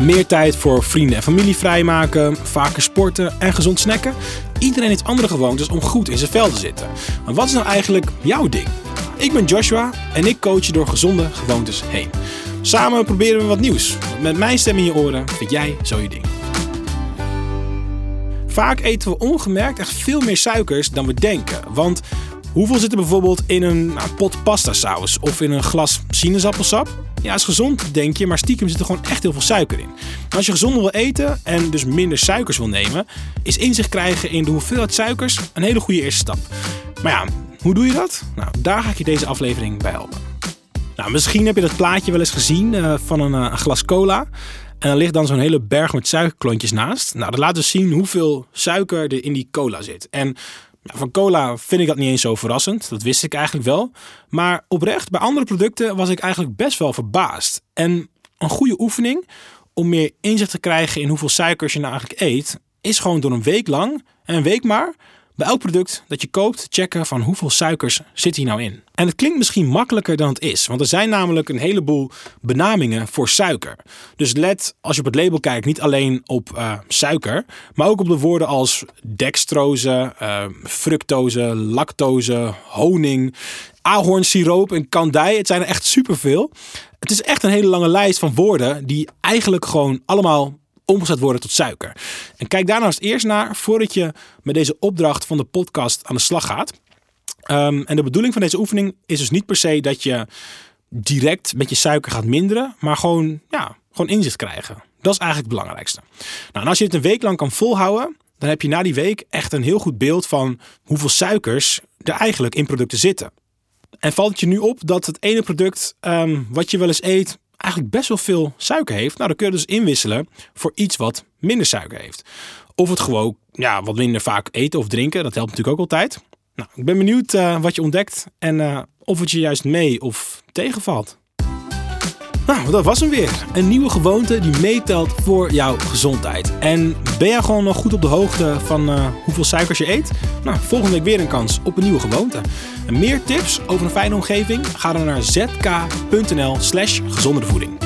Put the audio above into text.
Meer tijd voor vrienden en familie vrijmaken, vaker sporten en gezond snacken. Iedereen heeft andere gewoontes om goed in zijn vel te zitten. Maar wat is nou eigenlijk jouw ding? Ik ben Joshua en ik coach je door gezonde gewoontes heen. Samen proberen we wat nieuws. Met mijn stem in je oren vind jij zo je ding. Vaak eten we ongemerkt echt veel meer suikers dan we denken. Want hoeveel zit er bijvoorbeeld in een nou, pot pasta saus of in een glas sinaasappelsap? Ja, is gezond, denk je, maar stiekem zit er gewoon echt heel veel suiker in. als je gezonder wil eten en dus minder suikers wil nemen, is inzicht krijgen in de hoeveelheid suikers een hele goede eerste stap. Maar ja, hoe doe je dat? Nou, daar ga ik je deze aflevering bij helpen. Nou, misschien heb je dat plaatje wel eens gezien uh, van een, uh, een, glas cola. En er ligt dan zo'n hele berg met suikerklontjes naast. Nou, dat laat dus zien hoeveel suiker er in die cola zit. En van cola vind ik dat niet eens zo verrassend. Dat wist ik eigenlijk wel. Maar oprecht, bij andere producten was ik eigenlijk best wel verbaasd. En een goede oefening om meer inzicht te krijgen in hoeveel suikers je nou eigenlijk eet, is gewoon door een week lang, en een week maar, bij elk product dat je koopt checken van hoeveel suikers zit hier nou in. En het klinkt misschien makkelijker dan het is, want er zijn namelijk een heleboel benamingen voor suiker. Dus let als je op het label kijkt niet alleen op uh, suiker, maar ook op de woorden als dextrose, uh, fructose, lactose, honing, ahornsiroop en kandij. Het zijn er echt superveel. Het is echt een hele lange lijst van woorden die eigenlijk gewoon allemaal omgezet worden tot suiker. En kijk daar nou eens eerst naar voordat je met deze opdracht van de podcast aan de slag gaat. Um, en de bedoeling van deze oefening is dus niet per se dat je direct met je suiker gaat minderen, maar gewoon, ja, gewoon inzicht krijgen. Dat is eigenlijk het belangrijkste. Nou, en als je het een week lang kan volhouden, dan heb je na die week echt een heel goed beeld van hoeveel suikers er eigenlijk in producten zitten. En valt het je nu op dat het ene product um, wat je wel eens eet eigenlijk best wel veel suiker heeft, nou dan kun je dus inwisselen voor iets wat minder suiker heeft. Of het gewoon ja, wat minder vaak eten of drinken, dat helpt natuurlijk ook altijd. Nou, ik ben benieuwd uh, wat je ontdekt en uh, of het je juist mee of tegenvalt. Nou, dat was hem weer. Een nieuwe gewoonte die meetelt voor jouw gezondheid. En ben jij gewoon nog goed op de hoogte van uh, hoeveel suikers je eet? Nou, volgende week weer een kans op een nieuwe gewoonte. En meer tips over een fijne omgeving? Ga dan naar zk.nl slash gezondere voeding.